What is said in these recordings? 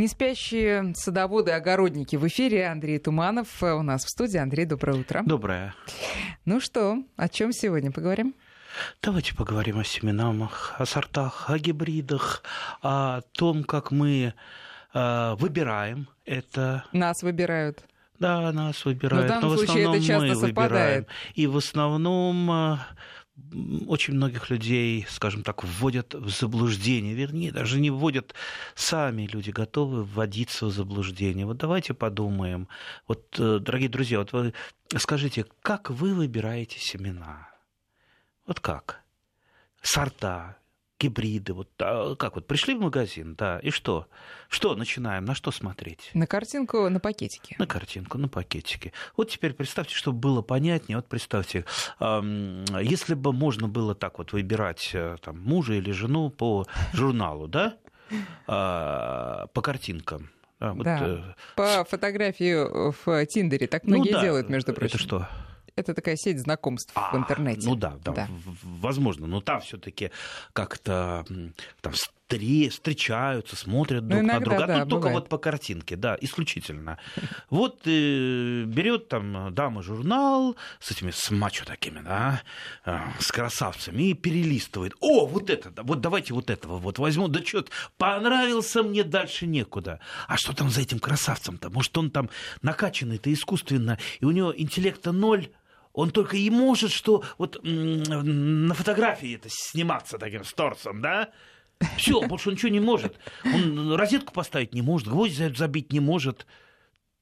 Не спящие садоводы, огородники в эфире. Андрей Туманов у нас в студии. Андрей, доброе утро. Доброе. Ну что, о чем сегодня поговорим? Давайте поговорим о семенах, о сортах, о гибридах, о том, как мы э, выбираем это. Нас выбирают. Да, нас выбирают. Но в данном но в случае основном это часто мы совпадает. выбираем. И в основном э, очень многих людей, скажем так, вводят в заблуждение. Вернее, даже не вводят сами люди, готовы вводиться в заблуждение. Вот давайте подумаем. Вот, э, дорогие друзья, вот вы скажите, как вы выбираете семена? Вот как? Сорта, гибриды, вот а, как вот пришли в магазин, да, и что? Что начинаем, на что смотреть? На картинку, на пакетике. На картинку, на пакетике. Вот теперь представьте, чтобы было понятнее, вот представьте, если бы можно было так вот выбирать э, там, мужа или жену по журналу, да, А, по картинкам. Да, вот, Да. э, По фотографии в Тиндере. Так многие ну да, делают, между прочим. Это что? Это такая сеть знакомств в А, интернете. Ну да, да, Да. в- в- возможно. Но там все-таки как-то там встре- встречаются, смотрят Ну, друг на иногда, друга. А да, тут только бывает. вот по картинке, да, исключительно. Вот э, берет там дама журнал с этими с мачо такими, да, э, с красавцами и перелистывает. О, вот это, вот давайте вот этого вот возьму. Да что, понравился мне, дальше некуда. А что там за этим красавцем-то? Может, он там накачанный-то искусственно, и у него интеллекта ноль, он только и может, что вот на фотографии это сниматься таким с торсом, да? Все, больше он ничего не может. Он розетку поставить не может, гвоздь за- забить не может,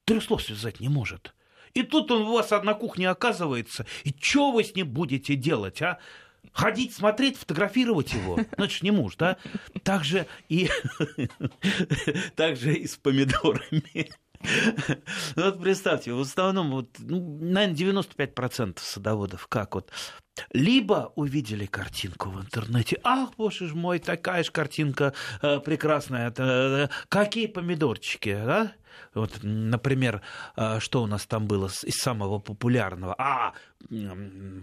трех слов связать не может. И тут он у вас на кухне оказывается, и что вы с ним будете делать, а? Ходить, смотреть, фотографировать его. Ну, это ж не муж, да? Так же и, так же и с помидорами. Ну, Вот представьте, в основном, вот, ну, наверное, 95% садоводов как вот либо увидели картинку в интернете, ах, боже ж мой, такая же картинка э, прекрасная, это, э, какие помидорчики, да? Вот, например, э, что у нас там было из самого популярного? А,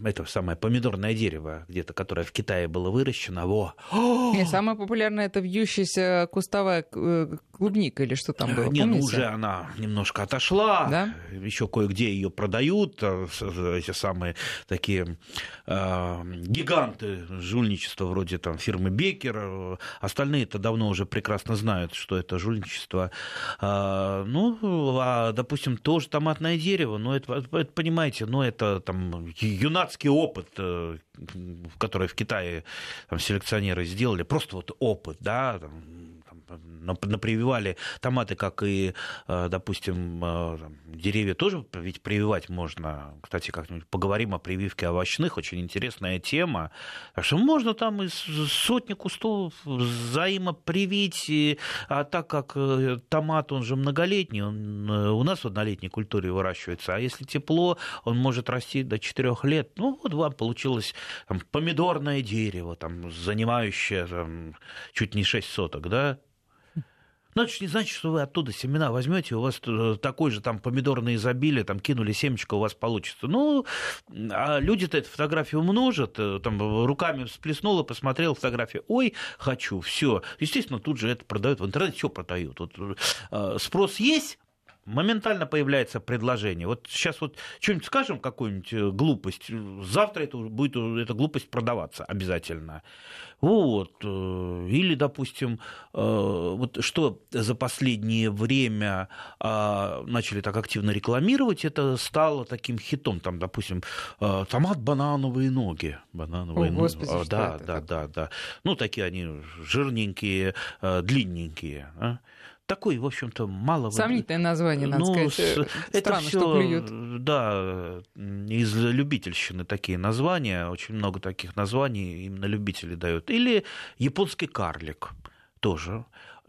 это самое помидорное дерево, где-то, которое в Китае было выращено. Во. Не, самое популярное это вьющаяся кустовая э, клубника или что там было, Не, ну уже она немножко отошла. Да? Еще кое-где ее продают. э, с- Эти самые такие э, гиганты жульничества вроде там фирмы Бекер. Э, Остальные-то давно уже прекрасно знают, что это жульничество. А, ну, а, допустим, тоже томатное дерево, но это, это, понимаете, ну, это там юнацкий опыт, э, который в Китае там, селекционеры сделали, просто вот опыт, да, там, там, напрививали томаты, как и, э, допустим, э, деревья тоже ведь прививать можно. Кстати, как-нибудь поговорим о прививке овощных, очень интересная тема. Так что можно там из сотни кустов взаимопривить, и- а так как э, томат, он же многолетний, он у нас в однолетней культуре выращивается, а если тепло, он может расти до 4 лет. Ну, вот вам получилось там, помидорное дерево, там, занимающее там, чуть не 6 соток, да? Но это же не значит, что вы оттуда семена возьмете, у вас э, такой же там помидорное изобилие, там кинули семечко, у вас получится. Ну, а люди-то эту фотографию умножат, э, там руками всплеснула, посмотрел фотографию, ой, хочу, все. Естественно, тут же это продают в интернете, все продают. Вот, э, спрос есть, моментально появляется предложение. Вот сейчас вот что-нибудь скажем, какую-нибудь э, глупость, завтра это будет эта глупость продаваться обязательно. Вот. э, Или, допустим, э, вот что за последнее время а, начали так активно рекламировать, это стало таким хитом. Там, допустим, томат банановые ноги. Банановые О, ноги. Господи, А, что да, да, такое? да, да. Ну, такие они жирненькие, длинненькие. Такой, в общем-то, мало... Сомнительное название, надо Ну, сказать. Э, это Странно, всё, что клюют. Да, из любительщины такие названия, очень много таких названий именно любители дают. Или японский карлик тоже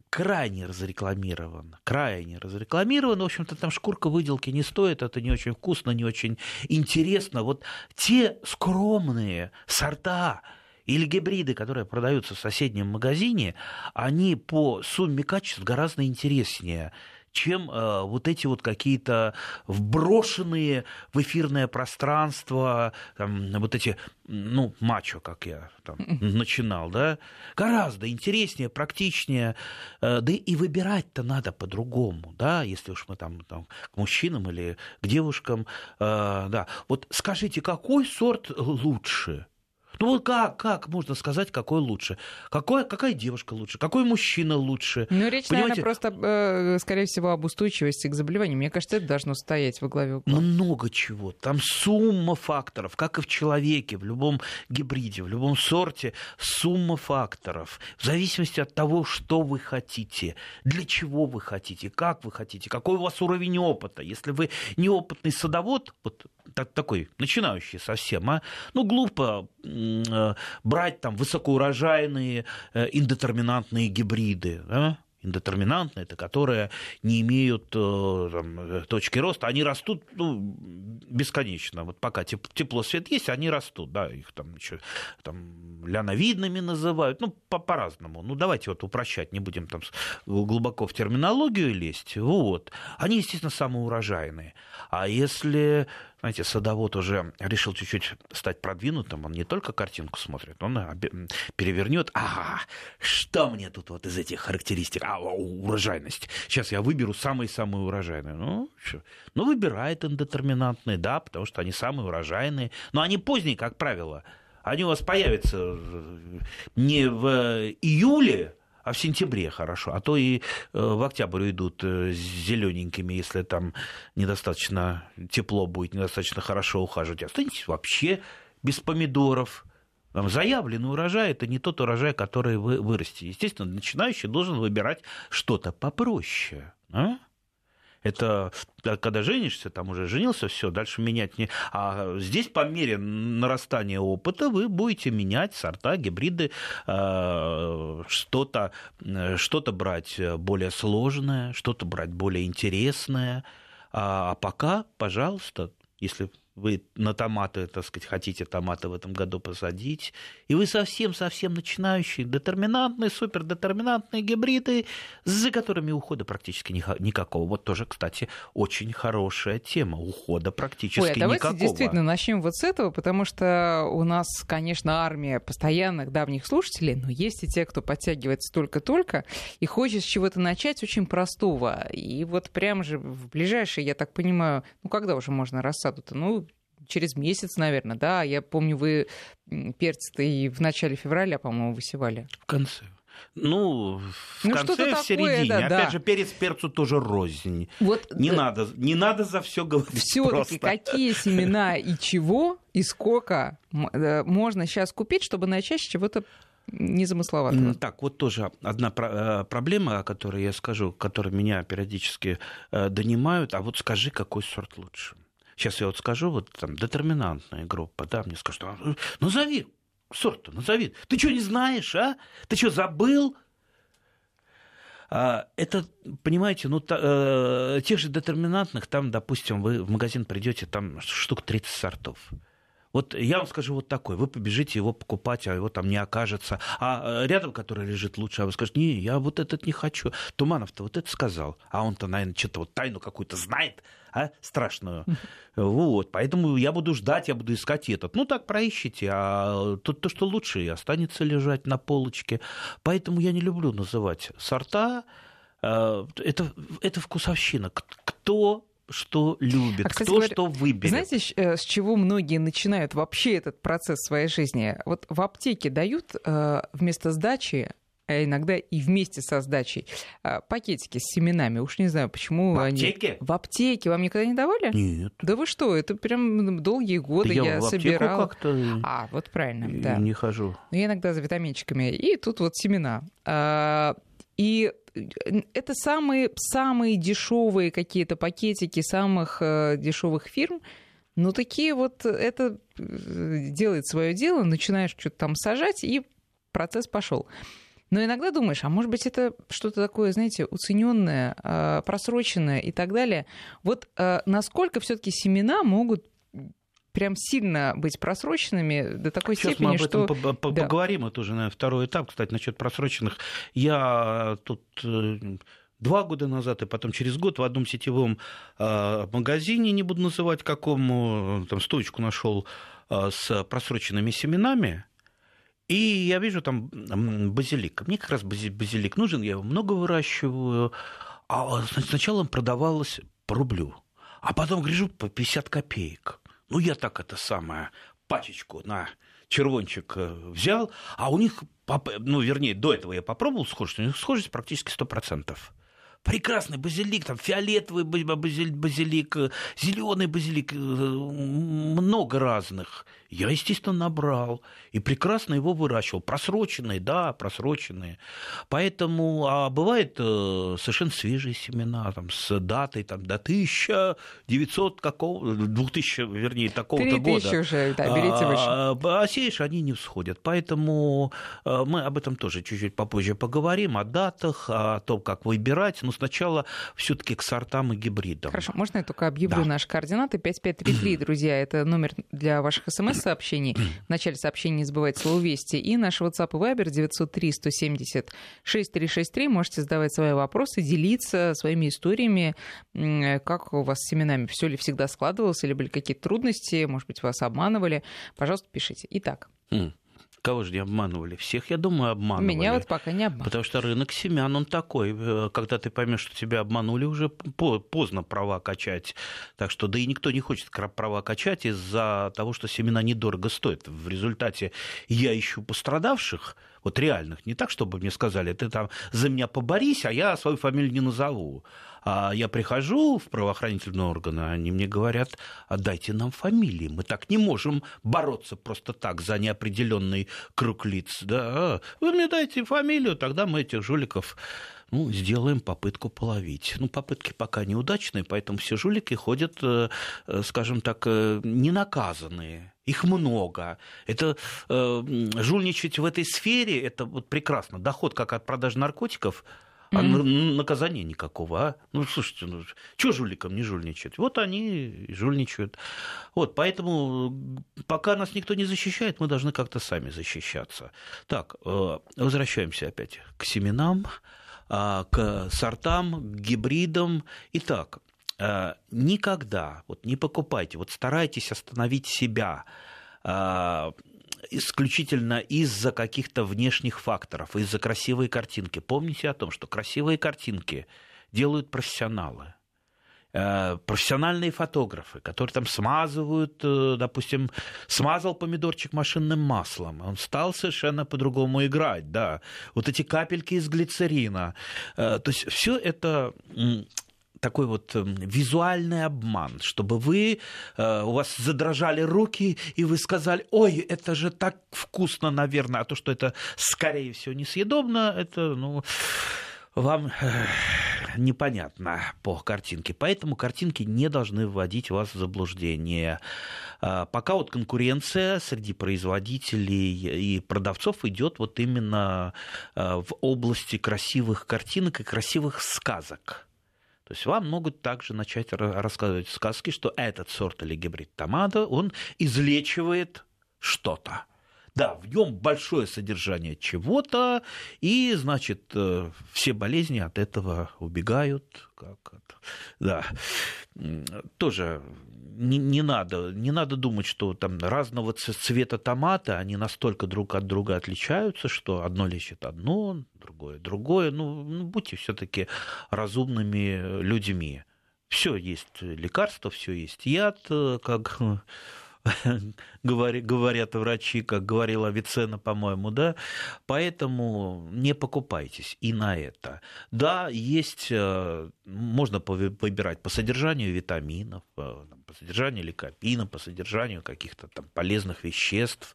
крайне разрекламирован, крайне разрекламирован. В общем-то, там шкурка выделки не стоит, это не очень вкусно, не очень интересно. Вот те скромные сорта, или гибриды, которые продаются в соседнем магазине, они по сумме качеств гораздо интереснее, чем э, вот эти вот какие-то вброшенные в эфирное пространство, там, вот эти, ну, мачо, как я там начинал, да, гораздо интереснее, практичнее, э, да и выбирать-то надо по-другому, да, если уж мы там, там к мужчинам или к девушкам, э, да. Вот скажите, какой сорт лучше? Ну вот как, как можно сказать, какой лучше? Какой, какая девушка лучше? Какой мужчина лучше? Ну, речь, Понимаете? наверное, просто, э, скорее всего, об устойчивости к заболеванию. Мне кажется, это должно стоять во главе угла. Много чего. Там сумма факторов, как и в человеке, в любом гибриде, в любом сорте, сумма факторов. В зависимости от того, что вы хотите, для чего вы хотите, как вы хотите, какой у вас уровень опыта. Если вы неопытный садовод, вот так, такой начинающий совсем, а, ну, глупо брать там высокоурожайные э, индетерминантные гибриды, да? индетерминантные, это которые не имеют э, там, точки роста, они растут ну, бесконечно. Вот пока тепло, свет есть, они растут, да, их там еще там, ляновидными называют, ну, по- по-разному. Ну, давайте вот упрощать, не будем там глубоко в терминологию лезть. Вот. Они, естественно, самые урожайные. А если знаете, садовод уже решил чуть-чуть стать продвинутым, он не только картинку смотрит, он перевернет, ага, что мне тут вот из этих характеристик, а, урожайность. Сейчас я выберу самые-самые урожайные. Ну, что? ну, выбирает индетерминантные, да, потому что они самые урожайные, но они поздние, как правило. Они у вас появятся э, не в июле, а в сентябре хорошо, а то и э, в октябрь идут э, зелененькими, если там недостаточно тепло будет, недостаточно хорошо ухаживать. Останетесь вообще без помидоров. Там заявленный урожай – это не тот урожай, который вы вырастите. Естественно, начинающий должен выбирать что-то попроще. А? Это когда женишься, там уже женился, все, дальше менять не... А здесь по мере нарастания опыта вы будете менять сорта, гибриды, э, что-то что брать более сложное, что-то брать более интересное. А, а пока, пожалуйста, если вы на томаты, так сказать, хотите томаты в этом году посадить, и вы совсем-совсем начинающие, детерминантные, супердетерминантные гибриды, за которыми ухода практически никакого. Вот тоже, кстати, очень хорошая тема ухода практически Ой, а давайте никакого. действительно начнем вот с этого, потому что у нас, конечно, армия постоянных давних слушателей, но есть и те, кто подтягивается только-только и хочет с чего-то начать очень простого. И вот прям же в ближайшие, я так понимаю, ну когда уже можно рассаду-то? Ну, через месяц, наверное, да. Я помню, вы перцы-то и в начале февраля, по-моему, высевали. В конце. Ну, в ну, конце, в середине. Да, Опять да. же, перец перцу тоже рознь. Вот, не, да. надо, не надо за все говорить. Все-таки какие семена и чего, и сколько э, можно сейчас купить, чтобы начать с чего-то незамысловатого. Так, вот тоже одна э, проблема, о которой я скажу, которая меня периодически э, донимают. А вот скажи, какой сорт лучше? Сейчас я вот скажу, вот там детерминантная группа, да, мне скажут, «А, назови сорт назови. Ты что, не знаешь, а? Ты что, забыл? А, это, понимаете, ну, э, тех же детерминантных, там, допустим, вы в магазин придете, там штук 30 сортов. Вот я вам скажу вот такой, вы побежите его покупать, а его там не окажется. А э, рядом, который лежит лучше, а вы скажете, не, я вот этот не хочу. Туманов-то вот это сказал, а он-то, наверное, что-то вот тайну какую-то знает, а, страшную. Вот, поэтому я буду ждать, я буду искать этот. Ну, так проищите, а то, то, что лучше, останется лежать на полочке. Поэтому я не люблю называть сорта. Э, это, это вкусовщина. Кто что любит, а, кстати, кто говоря, что выберет. Знаете, э, с чего многие начинают вообще этот процесс своей жизни? Вот в аптеке дают э, вместо сдачи а иногда и вместе со сдачей э, пакетики с семенами. Уж не знаю, почему в они... аптеке? В аптеке. Вам никогда не давали? Нет. Да вы что, это прям долгие годы я, я в собирала. как-то а, вот правильно, да. Не хожу. Я иногда за витаминчиками. И тут вот семена. А, и это самые, самые дешевые какие-то пакетики самых э, дешевых фирм. Ну, такие вот, это э, делает свое дело, начинаешь что-то там сажать, и процесс пошел. Но иногда думаешь, а может быть, это что-то такое, знаете, уцененное, э, просроченное и так далее. Вот насколько все-таки семена могут прям сильно быть просроченными до такой Сейчас степени, мы об этом что... по поговорим, это уже наверное, второй этап, кстати, насчет просроченных. Я тут э, два года назад, и потом через год в одном сетевом э, магазине, не буду называть какому, там стоечку нашел э, с просроченными семенами, и я вижу там базилик. Мне как раз базилик нужен, я его много выращиваю. А сначала он продавалось по рублю, а потом, гляжу, по 50 копеек. Ну, я так это самое, пачечку на червончик э, взял, а у них, ну, вернее, до этого я попробовал схожесть, у них схожесть практически 100% прекрасный базилик, там фиолетовый базилик, зеленый базилик, э, много разных. Я, естественно, набрал и прекрасно его выращивал. Просроченные, да, просроченные. Поэтому, а бывает э, совершенно свежие семена, там, с датой там, до 1900 какого, 2000, вернее, такого-то года. уже, да, берите выше. А, а сеешь, они не всходят. Поэтому э, мы об этом тоже чуть-чуть попозже поговорим, о датах, о том, как выбирать. Но сначала все-таки к сортам и гибридам. Хорошо, можно я только объявлю да. наши координаты? 5533, друзья, это номер для ваших смс-сообщений. В начале сообщения не забывайте слово «Вести». И наш WhatsApp и Viber 903 170 6363. Можете задавать свои вопросы, делиться своими историями, как у вас с семенами, все ли всегда складывалось, или были какие-то трудности, может быть, вас обманывали. Пожалуйста, пишите. Итак. Кого же не обманывали? Всех, я думаю, обманывали. Меня вот пока не обманывали. Потому что рынок семян, он такой. Э, когда ты поймешь, что тебя обманули, уже поздно права качать. Так что, да и никто не хочет права качать из-за того, что семена недорого стоят. В результате я ищу пострадавших, вот реальных, не так, чтобы мне сказали, ты там за меня поборись, а я свою фамилию не назову. А я прихожу в правоохранительные органы, они мне говорят, отдайте нам фамилии. Мы так не можем бороться просто так за неопределенный круг лиц. Да? Вы мне дайте фамилию, тогда мы этих жуликов ну, сделаем попытку половить. Ну, попытки пока неудачные, поэтому все жулики ходят, э, э, скажем так, э, ненаказанные. Их много. Это э, жульничать в этой сфере, это вот прекрасно. Доход как от продажи наркотиков – а mm-hmm. наказания никакого, а? Ну, слушайте, ну, что жуликам не жульничать? Вот они и жульничают. Вот, поэтому пока нас никто не защищает, мы должны как-то сами защищаться. Так, э, возвращаемся опять к семенам, к сортам, к гибридам. Итак, э, никогда вот не покупайте, вот старайтесь остановить себя а, исключительно из-за каких-то внешних факторов, из-за красивой картинки. Помните о том, что красивые картинки делают профессионалы профессиональные фотографы, которые там смазывают, э, допустим, смазал помидорчик машинным маслом, он стал совершенно по-другому играть, да, вот эти капельки из глицерина, э, то есть все это такой вот эм, визуальный обман, чтобы вы, э, у вас задрожали руки, и вы сказали, ой, это же так вкусно, наверное, а то, что это, скорее всего, несъедобно, это, ну, вам э, непонятно по картинке. Поэтому картинки не должны вводить вас в заблуждение. А, пока вот конкуренция среди производителей и продавцов идет вот именно э, в области красивых картинок и красивых сказок. То есть вам могут также начать рассказывать сказки, что этот сорт или гибрид томата, он излечивает что-то. Да, в нем большое содержание чего-то, и, значит, э, все болезни от этого убегают. Как это? Да, тоже не, не, надо, не надо думать, что там разного цвета томаты, они настолько друг от друга отличаются, что одно лечит одно, другое другое. Ну, ну будьте все-таки разумными людьми. Все есть лекарство, все есть яд, как говорят врачи, как говорила Авиценна, по-моему, да, поэтому не покупайтесь и на это. Да, есть, э, можно выбирать по содержанию витаминов, э, по содержанию ликопина, по содержанию каких-то там полезных веществ,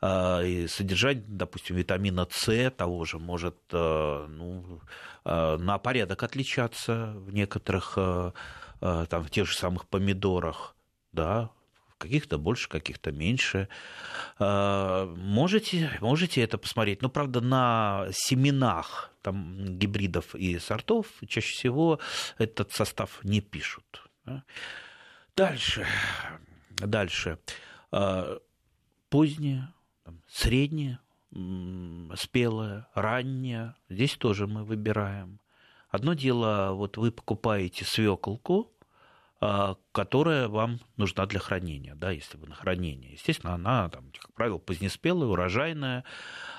э, и содержание, допустим, витамина С того же может ну, на порядок отличаться в некоторых, там, в тех же самых помидорах, да, каких-то больше, каких-то меньше. А, можете, можете это посмотреть. Но, правда, на семенах там, гибридов и сортов чаще всего этот состав не пишут. Дальше. Дальше. А, позднее, среднее, спелое, раннее. Здесь тоже мы выбираем. Одно дело, вот вы покупаете свеколку, которая вам нужна для хранения, да, если вы на хранение. Естественно, она, там, как правило, позднеспелая, урожайная.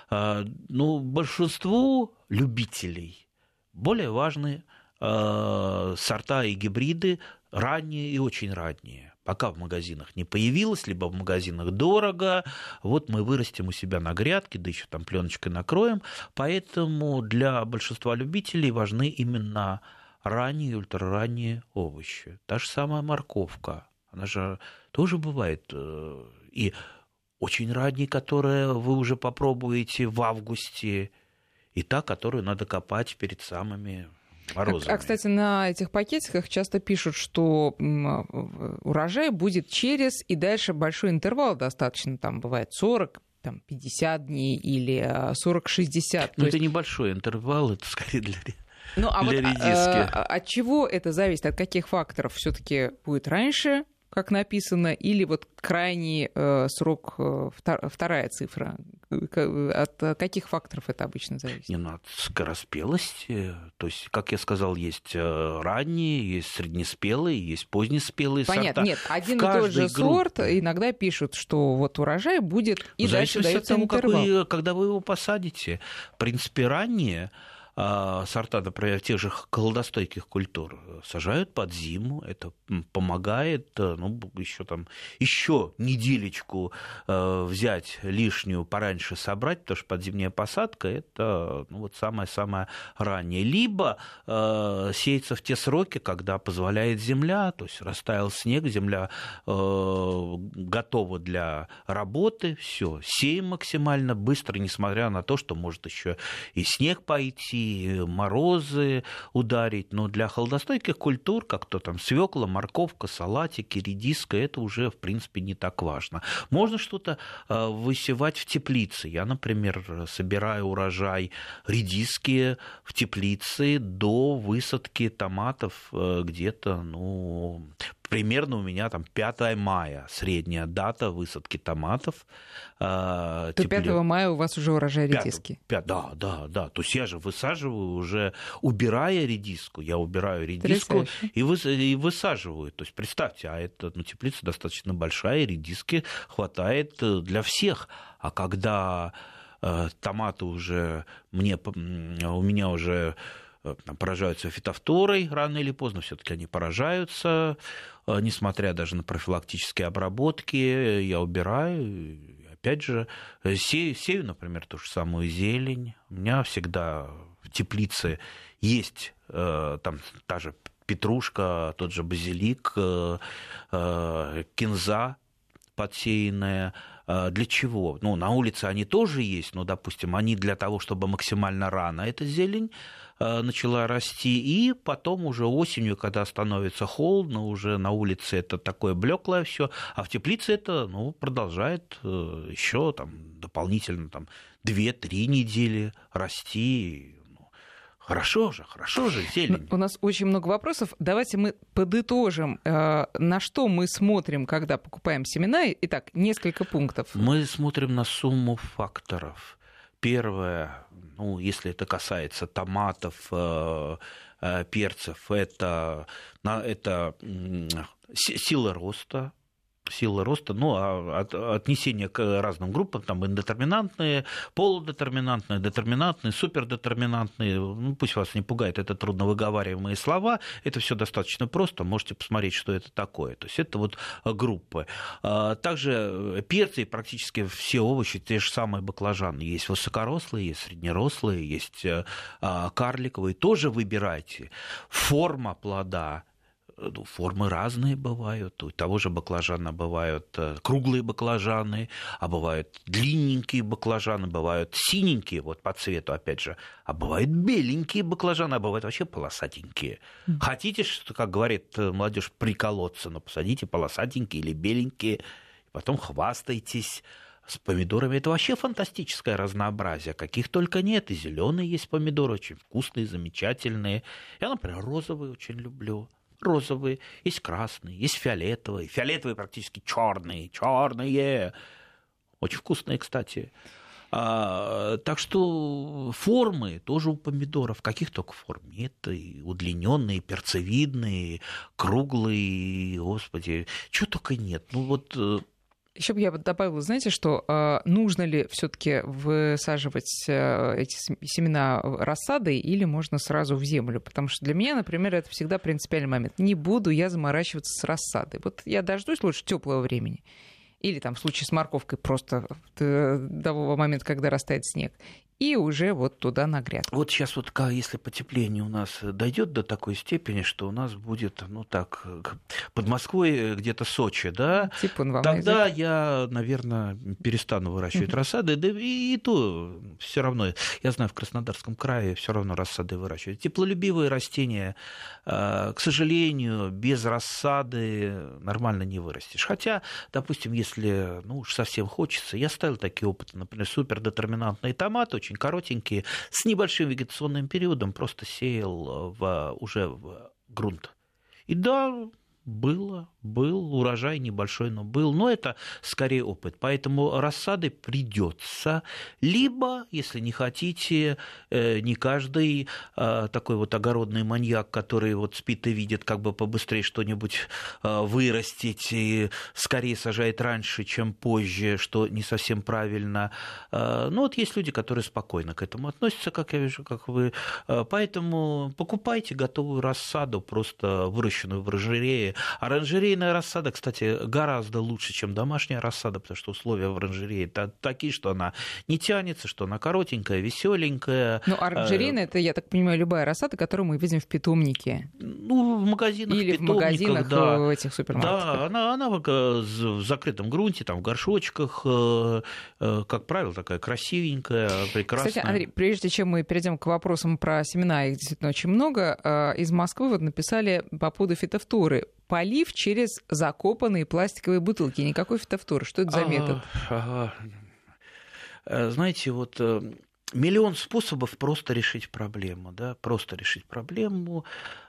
А, Но ну, большинству любителей более важны а, сорта и гибриды ранние и очень ранние. Пока в магазинах не появилось, либо в магазинах дорого, вот мы вырастим у себя на грядке, да еще там пленочкой накроем. Поэтому для большинства любителей важны именно ранние и ультраранние овощи. Та же самая морковка, она же тоже бывает э, и очень ранние, которые вы уже попробуете в августе, и та, которую надо копать перед самыми морозами. А, кстати, на этих пакетиках часто пишут, что урожай будет через и дальше большой интервал достаточно, там бывает 40, там 50 дней или 40-60. Но это есть... небольшой интервал, это скорее для ну, а вот а, а, от чего это зависит? От каких факторов? Все-таки будет раньше, как написано, или вот крайний э, срок, э, втор, вторая цифра? От каких факторов это обычно зависит? Не, ну, от скороспелости. То есть, как я сказал, есть э, ранние, есть среднеспелые, есть позднеспелые Понятно. сорта. Нет, один и тот же группе... сорт иногда пишут, что вот урожай будет, и дальше дается тому, интервал. Как вы, когда вы его посадите. В принципе, ранние а, сорта, например, тех же холодостойких культур сажают под зиму, это помогает, э, ну, еще там, еще неделечку э, взять лишнюю, пораньше собрать, потому что подзимняя посадка – это ну, вот самое-самое раннее. Либо э, сеется в те сроки, когда позволяет земля, то есть растаял снег, земля э, готова для работы, все, сеем максимально быстро, несмотря на то, что может еще и снег пойти, морозы ударить, но для холодостойких культур, как то там свекла, морковка, салатики, редиска, это уже, в принципе, не так важно. Можно что-то э, высевать в теплице. Я, например, собираю урожай редиски в теплице до высадки томатов э, где-то, ну, примерно у меня там 5 мая средняя дата высадки томатов. Э, То 5 мая у вас уже урожай редиски? 5, 5, да, да, да. То есть я же высаживаю уже, убирая редиску, я убираю редиску и, вы, и высаживаю. То есть представьте, а это ну, теплица достаточно большая, редиски хватает э, для всех. А когда э, томаты уже мне, у меня уже там, поражаются фитофторой рано или поздно, все-таки они поражаются, э, несмотря даже на профилактические обработки, я убираю, опять же, сею, сею, например, ту же самую зелень. У меня всегда в теплице есть э, там та же петрушка, тот же базилик, кинза подсеянная, для чего? Ну, на улице они тоже есть, но, допустим, они для того, чтобы максимально рано эта зелень Э, начала расти, и потом уже осенью, когда становится холодно, уже на улице это такое блеклое все, а в теплице это ну, продолжает э, еще там, дополнительно там, 2-3 недели расти. Ну, хорошо же, хорошо же, зелень. У нас очень много вопросов. Давайте мы подытожим, э, на что мы смотрим, когда покупаем семена. Итак, несколько пунктов. Мы смотрим на сумму факторов. Первое, ну, если это касается томатов, э, э, перцев, это, это сила роста, силы роста, ну, а от, отнесение к разным группам, там, индетерминантные, полудетерминантные, детерминантные, супердетерминантные, ну, пусть вас не пугает, это трудно выговариваемые слова, это все достаточно просто, можете посмотреть, что это такое, то есть это вот группы. А, также перцы практически все овощи, те же самые баклажаны, есть высокорослые, есть среднерослые, есть а, карликовые, тоже выбирайте. Форма плода, ну, формы разные бывают. У того же баклажана бывают э, круглые баклажаны, а бывают длинненькие баклажаны, бывают синенькие, вот по цвету, опять же, а бывают беленькие баклажаны, а бывают вообще полосатенькие. Mm. Хотите, что, как говорит э, молодежь, приколоться, но посадите полосатенькие или беленькие, потом хвастайтесь с помидорами это вообще фантастическое разнообразие. Каких только нет. И зеленые есть помидоры, очень вкусные, замечательные. Я, например, розовые очень люблю розовые, есть красные, есть фиолетовые. Фиолетовые практически черные, черные. Очень вкусные, кстати. А, так что формы тоже у помидоров, каких только форм нет, и удлиненные, перцевидные, круглые, господи, чего только нет. Ну вот э, еще бы я добавила, знаете, что э, нужно ли все-таки высаживать э, эти семена рассадой или можно сразу в землю? Потому что для меня, например, это всегда принципиальный момент. Не буду я заморачиваться с рассадой. Вот я дождусь лучше теплого времени или там в случае с морковкой просто до того момента, когда растает снег, и уже вот туда на грядку. Вот сейчас вот если потепление у нас дойдет до такой степени, что у нас будет, ну так, под Москвой где-то Сочи, да, Типун вам тогда язык. я, наверное, перестану выращивать рассады, да и, и то все равно, я знаю, в Краснодарском крае все равно рассады выращивают. Теплолюбивые растения, а, к сожалению, без рассады нормально не вырастешь. Хотя, допустим, если ну уж совсем хочется, я ставил такие опыты, например, супердетерминантные томаты, очень коротенькие, с небольшим вегетационным периодом просто сеял в, уже в грунт. И да, было, был, урожай небольшой, но был. Но это скорее опыт. Поэтому рассады придется. Либо, если не хотите, э, не каждый э, такой вот огородный маньяк, который вот спит и видит, как бы побыстрее что-нибудь э, вырастить и скорее сажает раньше, чем позже, что не совсем правильно. Но вот есть люди, которые спокойно к этому относятся, как я вижу, как вы. Поэтому покупайте готовую рассаду, просто выращенную в оранжерее, Оранжерейная рассада, кстати, гораздо лучше, чем домашняя рассада, потому что условия в оранжерее такие, что она не тянется, что она коротенькая, веселенькая. Ну, оранжерейная, это, я так понимаю, любая рассада, которую мы видим в питомнике. Ну, в магазинах, Или в магазинах да. в этих супермаркетах. Да, она, она в закрытом грунте, там, в горшочках, э, э, как правило, такая красивенькая, прекрасная. Кстати, Андрей, прежде чем мы перейдем к вопросам про семена, их действительно очень много, э, из Москвы вот написали по поводу фитофторы полив через закопанные пластиковые бутылки. Никакой фитофторы. Что это за метод? Ага. Э, знаете, вот э, миллион способов просто решить проблему, да, просто решить проблему.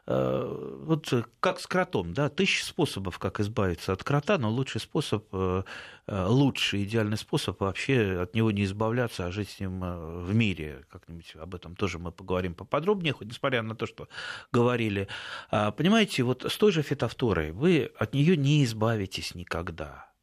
Э, вот как с кротом, да, тысячи способов, как избавиться от крота, но лучший способ, э, э, лучший идеальный способ вообще от него не избавляться, а жить с ним в мире. Как-нибудь об этом тоже мы поговорим поподробнее, хоть несмотря на то, что говорили. А, понимаете, вот с той же фитофторой вы от нее не избавитесь никогда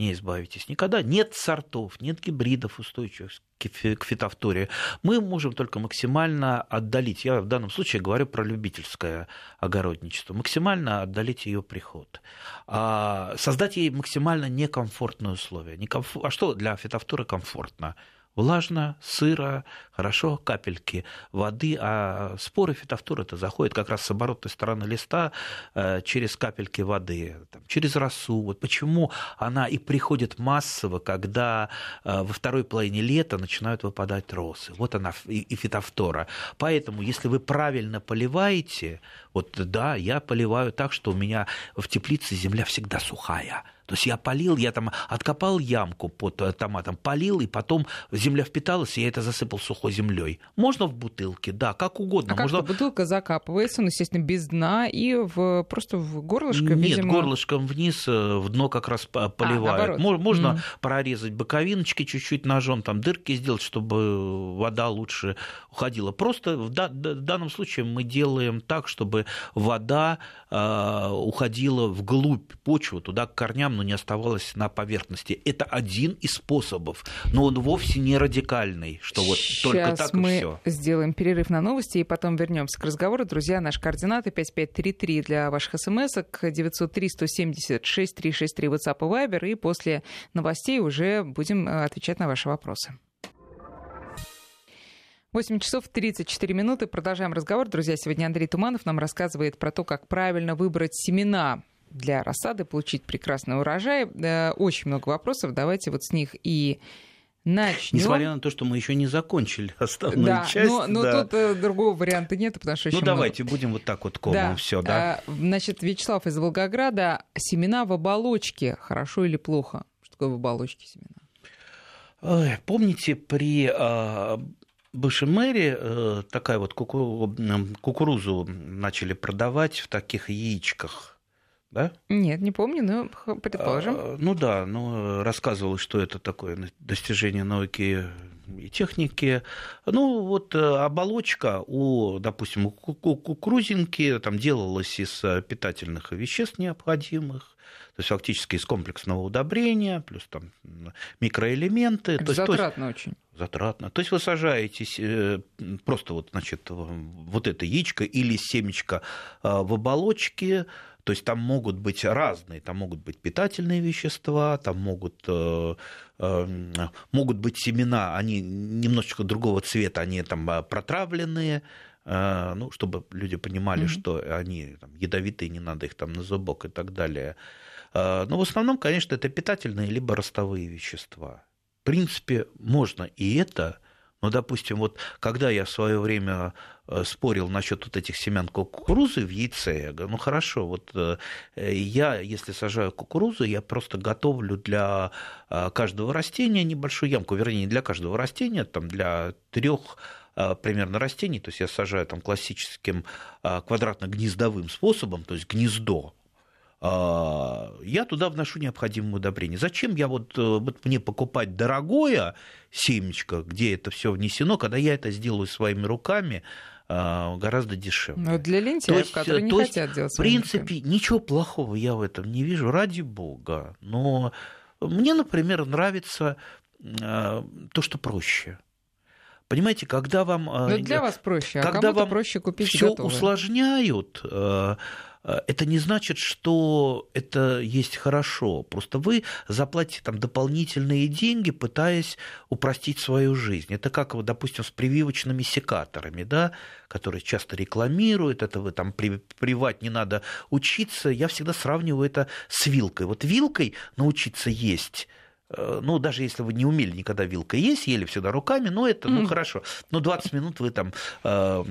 не избавитесь никогда. Нет сортов, нет гибридов устойчивых к фитофторе. Мы можем только максимально отдалить, я в данном случае говорю про любительское огородничество, максимально отдалить ее приход. А создать ей максимально некомфортные условия. А что для фитофторы комфортно? Влажно, сыро, хорошо, капельки воды, а споры фитофторы это заходят как раз с оборотной стороны листа э, через капельки воды, через росу. Вот почему она и приходит массово, когда э, во второй половине лета начинают выпадать росы. Вот она и фитофтора. Поэтому, если вы правильно поливаете, вот да, я поливаю так, что у меня в теплице земля всегда сухая то есть я полил, я там откопал ямку под э, томатом, полил, и потом земля впиталась, и я это засыпал сухой землей. Можно в бутылке, да, как угодно. А Можно... как бутылка закапывается, ну, естественно, без дна и в, просто в горлышко, Нет, видимо... горлышком вниз, э, в дно как раз а, поливают. А, Можно mm. прорезать боковиночки чуть-чуть ножом, там дырки сделать, чтобы вода лучше уходила. Просто в, да, в данном случае мы делаем так, чтобы вода э, уходила вглубь почвы, туда к корням, но не оставалось на поверхности. Это один из способов, но он вовсе не радикальный, что вот Сейчас только так мы и все. сделаем перерыв на новости и потом вернемся к разговору. Друзья, наши координаты 5533 для ваших смс-ок, 903 176 363 WhatsApp и Viber, и после новостей уже будем э, отвечать на ваши вопросы. 8 часов 34 минуты. Продолжаем разговор. Друзья, сегодня Андрей Туманов нам рассказывает про то, как правильно выбрать семена для рассады, получить прекрасный урожай. Э, очень много вопросов. Давайте вот с них и начнем. Несмотря на то, что мы еще не закончили основную да, часть. Но, но да. тут э, другого варианта нет, потому что Ну давайте много... будем вот так вот комом да. все, да. А, значит, Вячеслав из Волгограда. Семена в оболочке. Хорошо или плохо? Что такое в оболочке семена? Ой, помните, при э, бывшей мэрии э, такая вот куку... кукурузу начали продавать в таких яичках да? Нет, не помню, но предположим. А, ну да, ну рассказывалось, что это такое достижение науки техники. Ну, вот оболочка у, допустим, у кукурузинки там делалась из питательных веществ необходимых, то есть фактически из комплексного удобрения, плюс там микроэлементы. Это то затратно есть, очень. Затратно. То есть вы сажаете э, просто вот, значит, вот это яичко или семечко э, в оболочке, то есть там могут быть разные, там могут быть питательные вещества, там могут, э, могут быть семена, они немножечко другого цвета, они там протравленные, ну, чтобы люди понимали, mm-hmm. что они там, ядовитые, не надо их там на зубок и так далее. Но в основном, конечно, это питательные либо ростовые вещества. В принципе, можно и это, но, допустим, вот когда я в свое время э, спорил насчет вот этих семян кукурузы в яйце, я говорю, ну хорошо, вот э, я, если сажаю кукурузу, я просто готовлю для э, каждого растения небольшую ямку, вернее, не для каждого растения, там для трех примерно растений, то есть я сажаю там классическим квадратно-гнездовым способом, то есть гнездо, а, я туда вношу необходимое удобрение. Зачем я вот, э, вот мне покупать дорогое семечко, где это все внесено, когда я это сделаю своими руками, гораздо дешевле. Но для лентяев, есть, которые не хотят делать В принципе, руками. ничего плохого я в этом не вижу, ради бога. Но мне, например, нравится а, то, что проще. Понимаете, когда вам... Но для вас проще, а когда вам проще купить все готовое. усложняют, Э, это не значит, что это есть хорошо. Просто вы заплатите там дополнительные деньги, пытаясь упростить свою жизнь. Это как, допустим, с прививочными секаторами, да, которые часто рекламируют, это вы там привать не надо учиться. Я всегда сравниваю это с вилкой. Вот вилкой научиться есть э, ну, даже если вы не умели никогда вилкой есть, ели всегда руками, ну, это, ну, хорошо. Ну, 20 минут вы там э,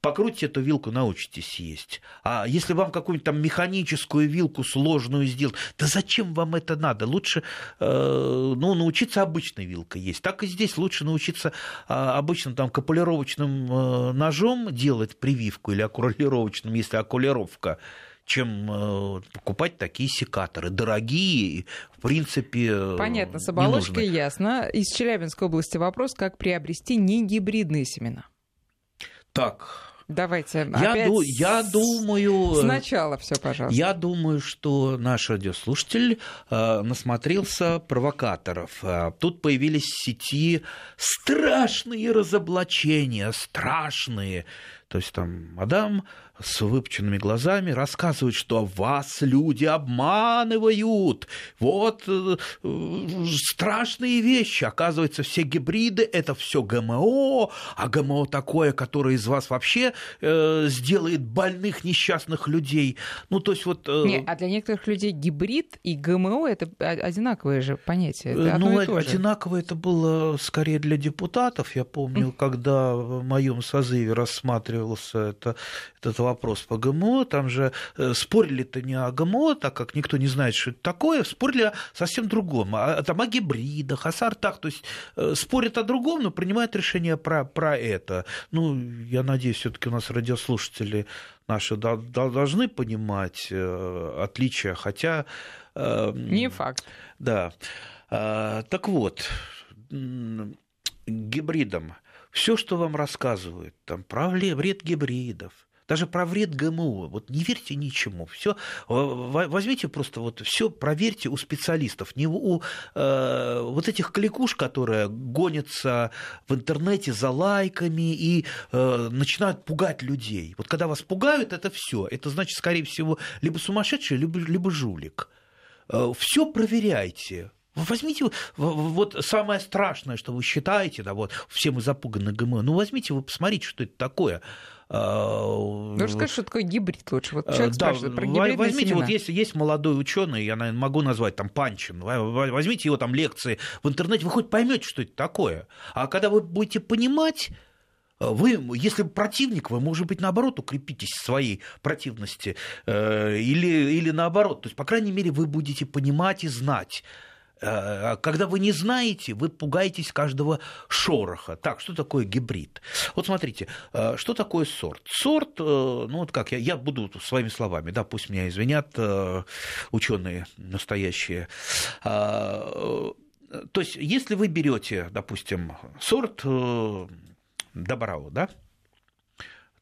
покрутите эту вилку, научитесь есть. А если вам какую-нибудь там механическую вилку сложную сделать, да зачем вам это надо? Лучше э, ну, научиться обычной вилкой есть. Так и здесь лучше научиться э, обычным там капулировочным э, ножом делать прививку или аккулировочным, если аккулировка чем э, покупать такие секаторы. Дорогие, в принципе, Понятно, с оболочкой ясно. Из Челябинской области вопрос, как приобрести негибридные семена. Так, Давайте я, опять ду- я думаю... Сначала все, пожалуйста. Я думаю, что наш радиослушатель э, насмотрелся провокаторов. Э, тут появились в сети страшные разоблачения, страшные. То есть там мадам с выпученными глазами рассказывает, что вас люди обманывают. Вот э, страшные вещи. Оказывается, все гибриды – это все ГМО, а ГМО такое, которое из вас вообще э, сделает больных несчастных людей. Ну, то есть вот... Э... Не, а для некоторых людей гибрид и ГМО – это одинаковые же понятия. Это ну, одинаково это было скорее для депутатов. Я помню, когда в моем созыве рассматривался это, этот вопрос по ГМО, там же э, спорили-то не о ГМО, так как никто не знает, что это такое, спорили о совсем другом, о, там, о гибридах, о сортах, то есть э, спорят о другом, но принимают решение про, про это. Ну, я надеюсь, все таки у нас радиослушатели наши должны понимать э, отличия, хотя... Не факт. Да. Так вот, гибридом все, что вам рассказывают, там, про вред гибридов, даже про вред ГМО. Вот не верьте ничему. Все, возьмите просто вот все, проверьте у специалистов, не у э, вот этих кликуш, которые гонятся в интернете за лайками и э, начинают пугать людей. Вот когда вас пугают, это все. Это значит, скорее всего, либо сумасшедший, либо, либо жулик. Э, все проверяйте. Возьмите, вот самое страшное, что вы считаете, да, вот все мы запуганы ГМО, ну возьмите, вы посмотрите, что это такое. Ну, расскажи, что такое гибрид лучше. Вот человек да, спрашивает про Возьмите, семена. вот есть, есть молодой ученый, я, наверное, могу назвать там Панчин. Возьмите его там лекции в интернете, вы хоть поймете, что это такое. А когда вы будете понимать, вы, если противник, вы, может быть, наоборот, укрепитесь в своей противности. Э, или, или наоборот. То есть, по крайней мере, вы будете понимать и знать. Э, когда вы не знаете, вы пугаетесь каждого шороха. Так, что такое гибрид? Вот смотрите, э, что такое сорт? Сорт, э, ну вот как, я, я буду своими словами, да, пусть меня извинят ученые настоящие. то есть, если вы берете, допустим, сорт Добрау, да,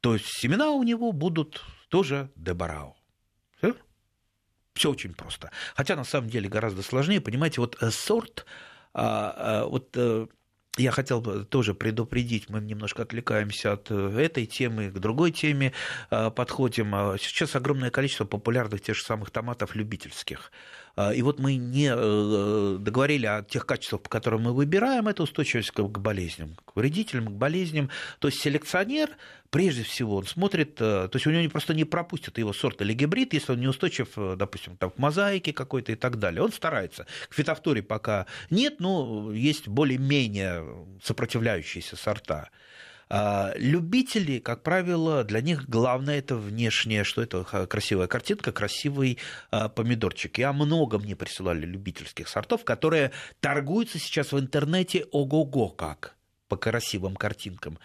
то есть семена у него будут тоже Дебарау. Все очень просто. Хотя на самом деле гораздо сложнее. Понимаете, вот э, сорт, а, а, вот э, я хотел бы тоже предупредить, мы немножко отвлекаемся от э, этой темы к другой теме, подходим. Сейчас огромное количество популярных тех же самых томатов любительских. А, и вот мы не э, договорили о тех качествах, по которым мы выбираем, это устойчивость к болезням, к вредителям, к болезням. То есть селекционер, прежде всего, он смотрит, э, то есть у него просто не пропустят его сорт или гибрид, если он не устойчив, э, допустим, там, к мозаике какой-то и так далее. Он старается. К фитофторе пока нет, но есть более-менее сопротивляющиеся сорта. А, любители, как правило, для них главное это внешнее, что это красивая картинка, красивый а, помидорчик. Я много мне присылали любительских сортов, которые торгуются сейчас в интернете ого-го как по красивым картинкам.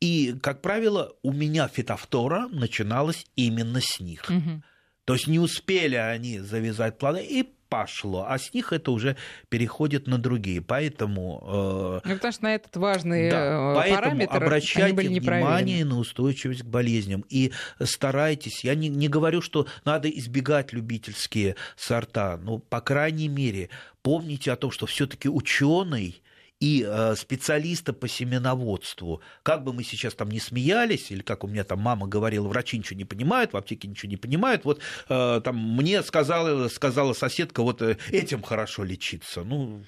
И, как правило, у меня фитофтора начиналась именно с них. Угу. То есть не успели они завязать планы, и пошло, а с них это уже переходит на другие. Поэтому... Э, ну, потому что на этот важный да, э, поэтому параметр обращайте внимание на устойчивость к болезням и старайтесь. Я не, не говорю, что надо избегать любительские сорта, но, по крайней мере, помните о том, что все-таки ученый и э, специалиста по семеноводству. Как бы мы сейчас там не смеялись, или как у меня там мама говорила, врачи ничего не понимают, в аптеке ничего не понимают, вот э, там мне сказала, сказала соседка, вот э, этим хорошо лечиться. Ну,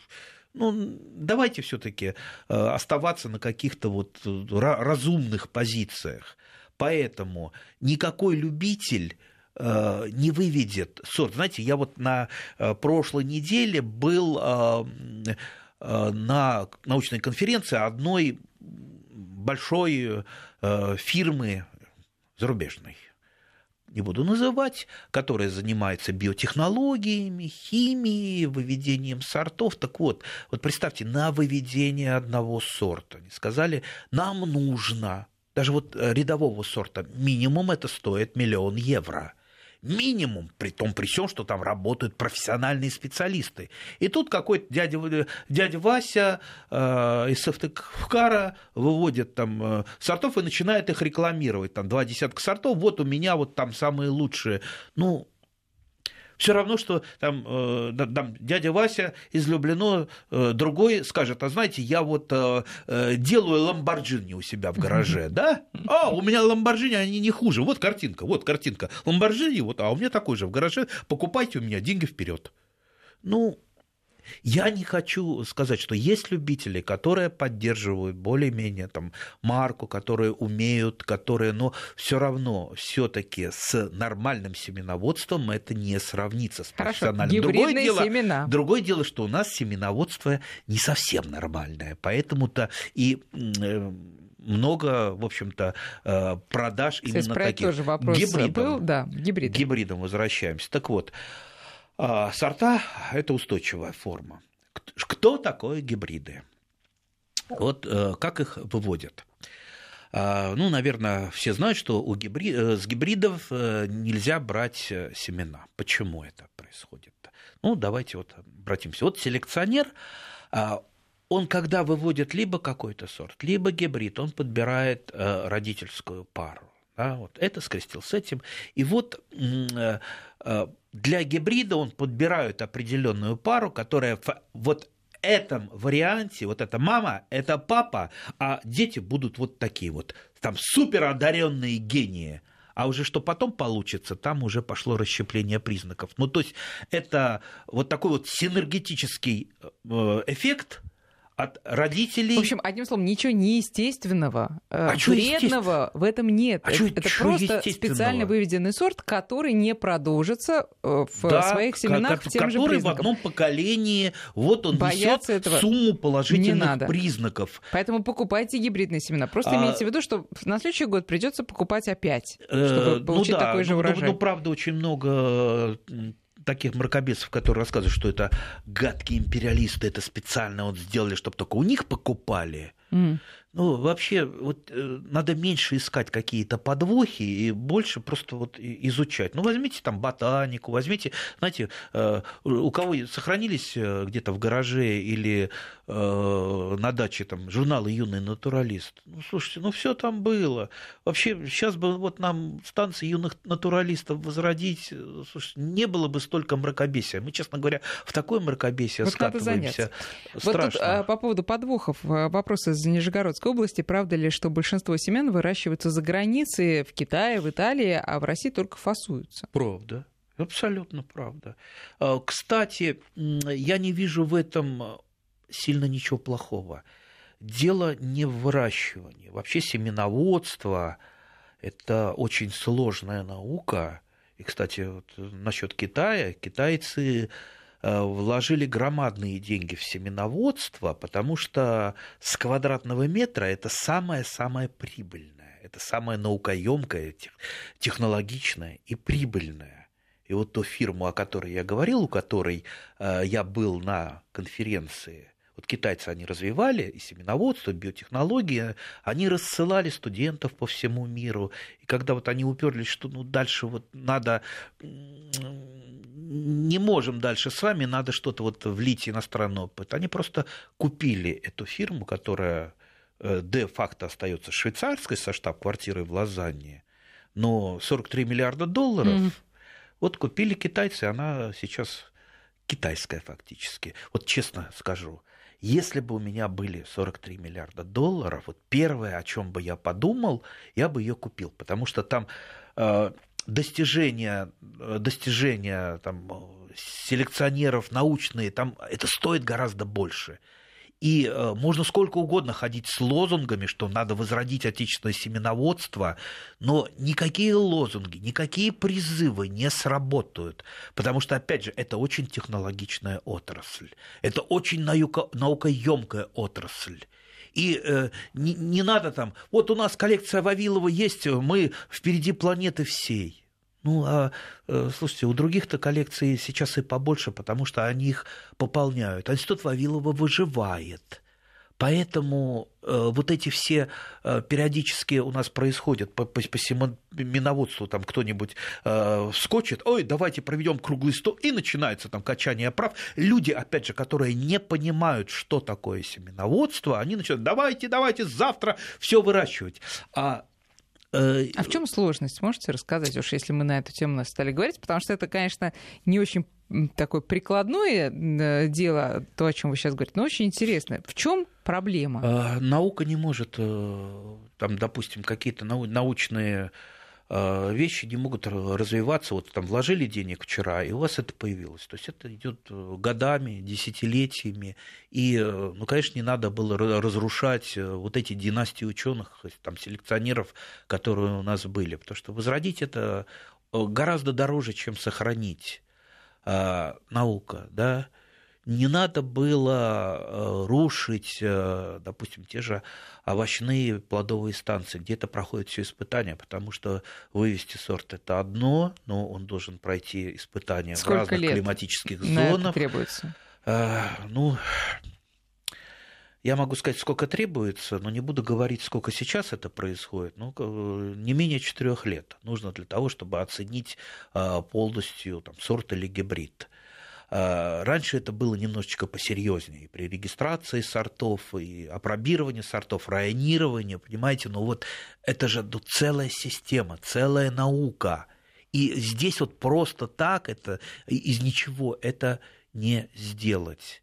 ну, давайте все-таки оставаться на каких-то вот разумных позициях. Поэтому никакой любитель не выведет сорт. Знаете, я вот на прошлой неделе был на научной конференции одной большой э, фирмы зарубежной не буду называть, которая занимается биотехнологиями, химией, выведением сортов. Так вот, вот представьте, на выведение одного сорта. Они сказали, нам нужно, даже вот рядового сорта, минимум это стоит миллион евро – минимум, при том при всем, что там работают профессиональные специалисты. И тут какой-то дядя, дядя Вася э, из Сыктывкара выводит там э, сортов и начинает их рекламировать. Там два десятка сортов, вот у меня вот там самые лучшие. Ну, все равно, что там, э, там дядя Вася из Люблино, э, другой скажет, а знаете, я вот э, делаю ламборджини у себя в гараже, да? А, у меня ламборджини, они не хуже. Вот картинка, вот картинка. Ламборджини, вот, а у меня такой же в гараже. Покупайте у меня, деньги вперед. Ну, я не хочу сказать, что есть любители, которые поддерживают более-менее там марку, которые умеют, которые, но все равно все-таки с нормальным семеноводством это не сравнится с Хорошо, профессиональным. Другое дело, семена. другое дело, что у нас семеноводство не совсем нормальное, поэтому-то и много, в общем-то, э, продаж Кстати, именно таких. тоже вопрос гибридом. был, да, гибридом. Гибридом возвращаемся. Так вот, сорта – это устойчивая форма. Кто такое гибриды? Вот э, как их выводят? А, ну, наверное, все знают, что у гибрид... Э, с гибридов э, нельзя брать семена. Почему это происходит? Ну, давайте вот обратимся. Вот селекционер, а, он когда выводит либо какой-то сорт, либо гибрид, он подбирает родительскую пару. Да, вот это скрестил с этим. И вот для гибрида он подбирает определенную пару, которая в вот этом варианте, вот эта мама, это папа, а дети будут вот такие вот, там супер одаренные гении. А уже что потом получится, там уже пошло расщепление признаков. Ну, то есть это вот такой вот синергетический э, эффект, от родителей. В общем, одним словом, ничего неестественного, э, а вредного в этом нет. А это, это просто специально выведенный сорт, который не продолжится э, в да, своих семенах в тем же признаком. в одном поколении, вот он несет этого сумму положительных признаков. Поэтому покупайте гибридные семена. Просто а... имейте в виду, что на следующий год придется покупать опять, чтобы э, получить ну, да, такой же ну, ну, урожай. Ну, правда, очень много таких мракобесов, которые рассказывают, что это гадкие империалисты, это специально вот сделали, чтобы только у них покупали. Mm. Ну, вообще, вот э, надо меньше искать какие-то подвохи и больше просто вот изучать. Ну, возьмите там ботанику, возьмите, знаете, э, у кого сохранились э, где-то в гараже или на даче там журналы «Юный натуралист». Ну, слушайте, ну, все там было. Вообще, сейчас бы вот нам станции юных натуралистов возродить, слушайте, не было бы столько мракобесия. Мы, честно говоря, в такое мракобесие вот скатываемся. Страшно. Вот тут, а, по поводу подвохов, вопросы из Нижегородска Московской области. Правда ли, что большинство семян выращиваются за границей, в Китае, в Италии, а в России только фасуются? Правда. Абсолютно правда. А, кстати, я не вижу в этом сильно ничего плохого. Дело не в выращивании. Вообще семеноводство – это очень сложная наука. И, кстати, вот насчет Китая, китайцы вложили громадные деньги в семеноводство, потому что с квадратного метра это самое-самое прибыльное, это самое наукоемкое, технологичное и прибыльное. И вот ту фирму, о которой я говорил, у которой э, я был на конференции, вот китайцы они развивали и семеноводство, и биотехнологии, они рассылали студентов по всему миру. И когда вот они уперлись, что ну, дальше вот надо не можем дальше с вами, надо что-то вот влить иностранный опыт. Они просто купили эту фирму, которая э, де-факто остается швейцарской со штаб-квартирой в Лозанне, но 43 миллиарда долларов mm-hmm. вот купили китайцы, она сейчас китайская фактически. Вот честно скажу, если бы у меня были 43 миллиарда долларов, вот первое, о чем бы я подумал, я бы ее купил, потому что там э, достижения, э, достижения там, селекционеров научные, там это стоит гораздо больше. И э, можно сколько угодно ходить с лозунгами, что надо возродить отечественное семеноводство, но никакие лозунги, никакие призывы не сработают, потому что, опять же, это очень технологичная отрасль, это очень наука, наукоемкая отрасль. И э, не, не надо там, вот у нас коллекция Вавилова есть, мы впереди планеты всей. Ну, а, э, слушайте, у других-то коллекций сейчас и побольше, потому что они их пополняют. Институт Вавилова выживает. Поэтому э, вот эти все э, периодически у нас происходят по, по, по семеноводству, там кто-нибудь э, вскочит, ой, давайте проведем круглый стол, и начинается там качание прав. Люди, опять же, которые не понимают, что такое семеноводство, они начинают, давайте, давайте завтра все выращивать. А а в чем сложность? Можете рассказать, уж если мы на эту тему стали говорить? Потому что это, конечно, не очень такое прикладное э, дело, то, о чем вы сейчас говорите, но очень интересно. В чем проблема? А, наука не может, э, там, допустим, какие-то научные э, вещи не могут развиваться. Вот там вложили денег вчера, и у вас это появилось. То есть это идет годами, десятилетиями. И, ну, конечно, не надо было разрушать вот эти династии ученых, там, селекционеров, которые у нас были. Потому что возродить это гораздо дороже, чем сохранить. Э, наука, да, не надо было э, рушить, э, допустим, те же овощные плодовые станции, где это проходит все испытания, потому что вывести сорт это одно, но он должен пройти испытания Сколько в разных лет климатических зонах. Требуется? Ну, я могу сказать, сколько требуется, но не буду говорить, сколько сейчас это происходит. Ну, не менее четырех лет нужно для того, чтобы оценить а, полностью там, сорт или гибрид. А, раньше это было немножечко посерьезнее. При регистрации сортов и опробировании сортов, районирование, понимаете, но вот это же ну, целая система, целая наука. И здесь вот просто так это из ничего это не сделать.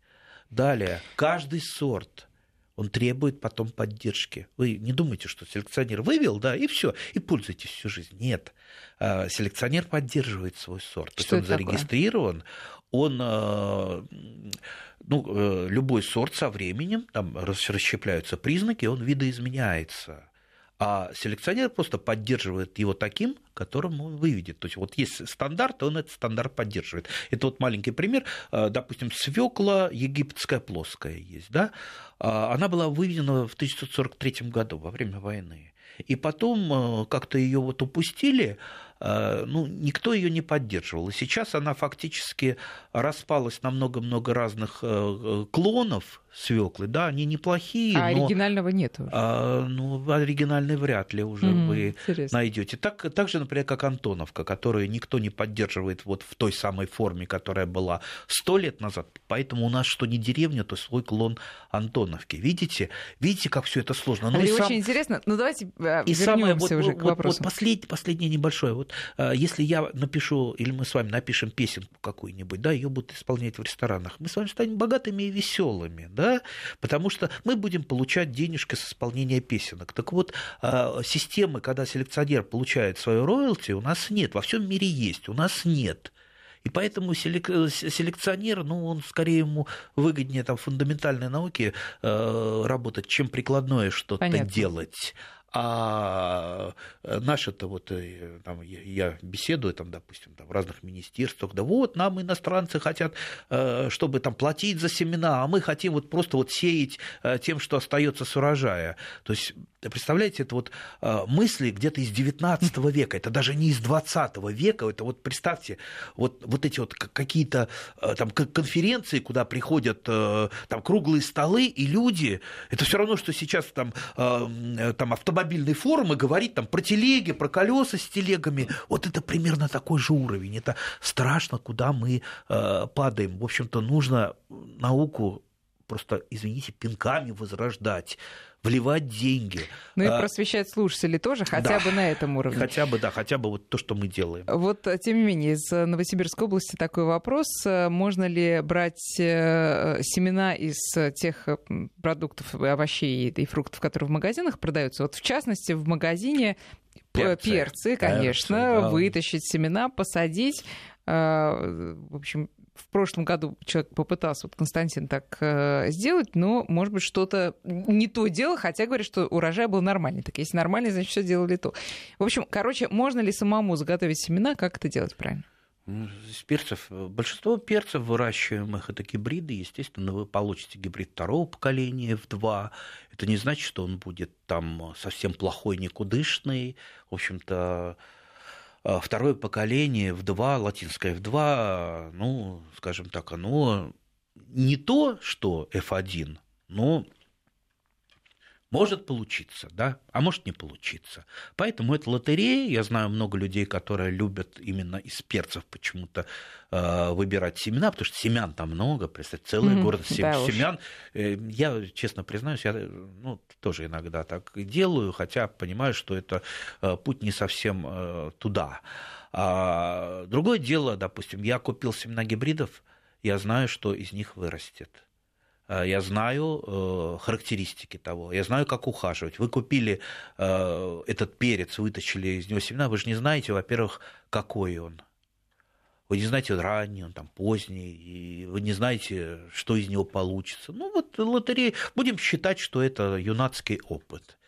Далее, каждый сорт – он требует потом поддержки. Вы не думайте, что селекционер вывел, да, и все, и пользуйтесь всю жизнь. Нет. А, селекционер поддерживает свой сорт. То есть он зарегистрирован, он а, ну, э, любой сорт со временем, там расщепляются признаки, он видоизменяется а селекционер просто поддерживает его таким, которым он выведет. То есть вот есть стандарт, он этот стандарт поддерживает. Это вот маленький пример. А, допустим, свекла египетская плоская есть, да? А, она была выведена в 1943 году во время войны. И потом как-то ее вот упустили, ну, никто ее не поддерживал. И сейчас она фактически распалась на много-много разных клонов свеклы, да, они неплохие, а но... оригинального нет уже? А, ну, оригинальный вряд ли уже mm, вы интересно. найдете. Так, так же, например, как Антоновка, которую никто не поддерживает вот в той самой форме, которая была сто лет назад. Поэтому у нас что не деревня, то свой клон Антоновки. Видите? Видите, как все это сложно? Ну, и сам... очень интересно. Ну, давайте э, и самое, вот, уже вот, к вопросу. Вот последнее, последнее небольшое. Вот, э, если я напишу, или мы с вами напишем песенку какую-нибудь, да, ее будут исполнять в ресторанах, мы с вами станем богатыми и веселыми, да, потому что мы будем получать денежки с исполнения песенок. Так вот, э, системы, когда селекционер получает свою роялти, у нас нет. Во всем мире есть, у нас нет. И поэтому селекционер, ну, он скорее ему выгоднее там, фундаментальной науке э, работать, чем прикладное что-то делать. А э, наши-то вот, э, там, я беседую, там, допустим, там, в разных министерствах, да вот, нам иностранцы хотят, э, чтобы там платить за семена, а мы хотим вот просто вот сеять тем, что остается с урожая. То есть, представляете, это вот мысли где-то из 19 века, это даже не из 20 века, это вот представьте, вот, вот эти вот какие-то там конференции, куда приходят там круглые столы, и люди, это все равно, что сейчас там, там автомобили автомобильный форум и говорить там про телеги, про колеса с телегами. Вот это примерно такой же уровень. Это страшно, куда мы э, падаем. В общем-то, нужно науку просто, извините, пинками возрождать вливать деньги. Ну и а, просвещать слушателей тоже, хотя да, бы на этом уровне. Хотя бы, да, хотя бы вот то, что мы делаем. Вот, э, тем не менее, из Новосибирской области такой вопрос. Э, можно ли брать э, семена из тех продуктов, овощей и фруктов, которые в магазинах продаются? Вот в частности, в магазине перцы, перцы конечно, перцы, да. вытащить семена, посадить. В общем, в прошлом году человек попытался, вот Константин, так э, сделать, но, может быть, что-то не то делал, хотя говорит, что урожай был нормальный. Так если нормальный, значит, все делали то. В общем, короче, можно ли самому заготовить семена, как это делать правильно? Ну, из перцев, большинство перцев выращиваемых это гибриды, естественно, вы получите гибрид второго поколения в два. Это не значит, что он будет там совсем плохой, никудышный. В общем-то, второе поколение в 2 латинское в 2 ну, скажем так, оно не то, что F1, но может получиться, да, а может не получиться. Поэтому это лотерея. Я знаю много людей, которые любят именно из перцев почему-то э, выбирать семена, потому что семян там много, представьте, целый mm-hmm, город сем- да семян. Э, я, честно признаюсь, я ну, тоже иногда так делаю, хотя понимаю, что это э, путь не совсем э, туда. А другое дело, допустим, я купил семена гибридов, я знаю, что из них вырастет я знаю э, характеристики того, я знаю, как ухаживать. Вы купили э, этот перец, вытащили из него семена, вы же не знаете, во-первых, какой он. Вы не знаете, ранний он, там, поздний, и вы не знаете, что из него получится. Ну, вот лотерея, будем считать, что это юнацкий опыт.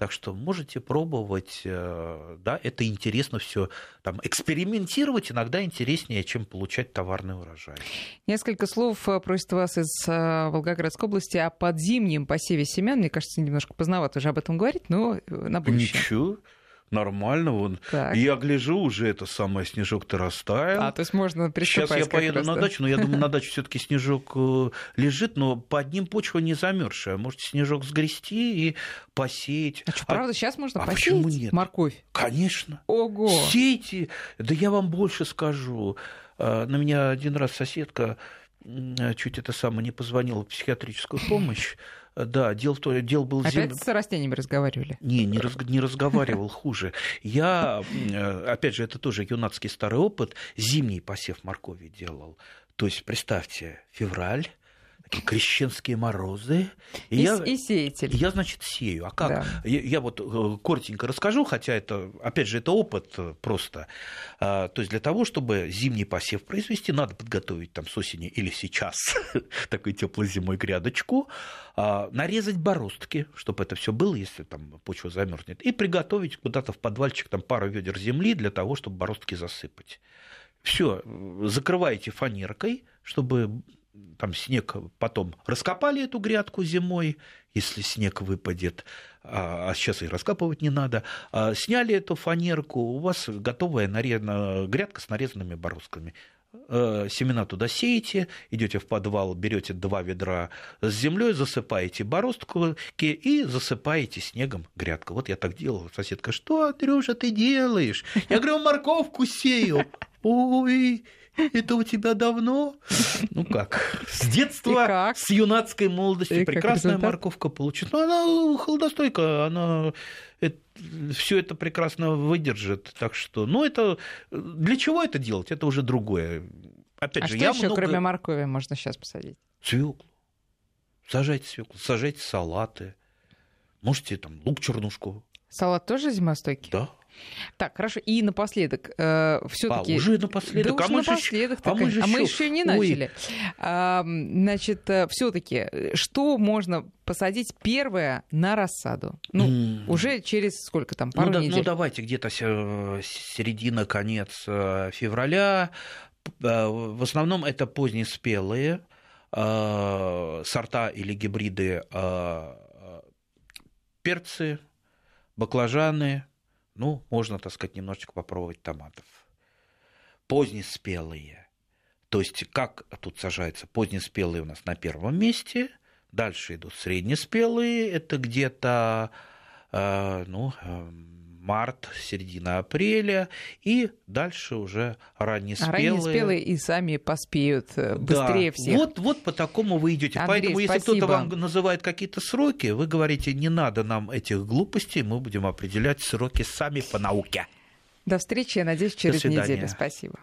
Так что можете пробовать, э, да, это интересно все. Там, экспериментировать иногда интереснее, чем получать товарный урожай. Несколько слов э, просит вас из э, Волгоградской области о подзимнем посеве семян. Мне кажется, немножко поздновато уже об этом говорить, но на будущее. Ничего нормально. Вон. Так. Я гляжу, уже это самое снежок-то растаял. А, то есть можно. Сейчас я поеду на дачу, но я думаю, на даче все таки снежок э, лежит, но под ним почва не замерзшая. Можете снежок сгрести и посеять. А что, правда, сейчас можно а посеять почему нет? морковь? Конечно. Ого! Сейте. Да я вам больше скажу. А, на меня один раз соседка чуть это самое не позвонила в психиатрическую помощь. Да, дело, то, дело было... Опять зим... с растениями разговаривали? Не, не, раз, не разговаривал, хуже. Я, э, опять же, это тоже юнацкий старый опыт, зимний посев моркови делал. То есть, представьте, февраль, крещенские морозы. И, и, я, и сеятель. Я, значит, сею. А как? Да. Я, я вот э, коротенько расскажу, хотя это, опять же, это опыт э, просто. А, то есть для того, чтобы зимний посев произвести, надо подготовить там с осени или сейчас такой теплой зимой грядочку, а, нарезать бороздки, чтобы это все было, если там почва замерзнет, и приготовить куда-то в подвальчик там пару ведер земли для того, чтобы бороздки засыпать. Все, закрываете фанеркой, чтобы там снег потом раскопали эту грядку зимой, если снег выпадет, а, а сейчас и раскапывать не надо, а, сняли эту фанерку, у вас готовая нарезана, грядка с нарезанными бороздками. Э, семена туда сеете, идете в подвал, берете два ведра с землей, засыпаете бороздки и засыпаете снегом грядку. Вот я так делал. Соседка, что, Андрюша, ты делаешь? Я говорю, морковку сею. Ой, это у тебя давно? Ну как? С детства, как? с юнацкой молодости. И прекрасная морковка получится. Ну, она холодостойкая, она это, все это прекрасно выдержит. Так что, ну, это для чего это делать? Это уже другое. Опять а же, что я еще, много... кроме моркови, можно сейчас посадить? Свеклу. Сажайте свеклу, сажайте салаты. Можете там лук чернушку. Салат тоже зимостойкий? Да. Так, хорошо. И напоследок, э, все-таки. А, уже напоследок. Да, а, мы напоследок еще, а мы же а мы еще не начали. А, значит, э, все-таки, что можно посадить первое на рассаду? Ну, mm. уже через сколько там, пару ну, недель? Да, ну, давайте где-то середина, конец э, февраля. Э, в основном это позднеспелые сорта или гибриды перцы, баклажаны, ну, можно, так сказать, немножечко попробовать томатов. Позднеспелые. То есть, как тут сажается? Позднеспелые у нас на первом месте. Дальше идут среднеспелые. Это где-то, э, ну, эм, март, середина апреля, и дальше уже раннеспелые. Раннеспелые и сами поспеют э, быстрее да. всех. Вот, вот по такому вы идете. Андрей, Поэтому, если кто-то вам называет какие-то сроки, вы говорите, не надо нам этих глупостей, мы будем определять сроки сами по науке. До встречи, я надеюсь, через неделю. Спасибо.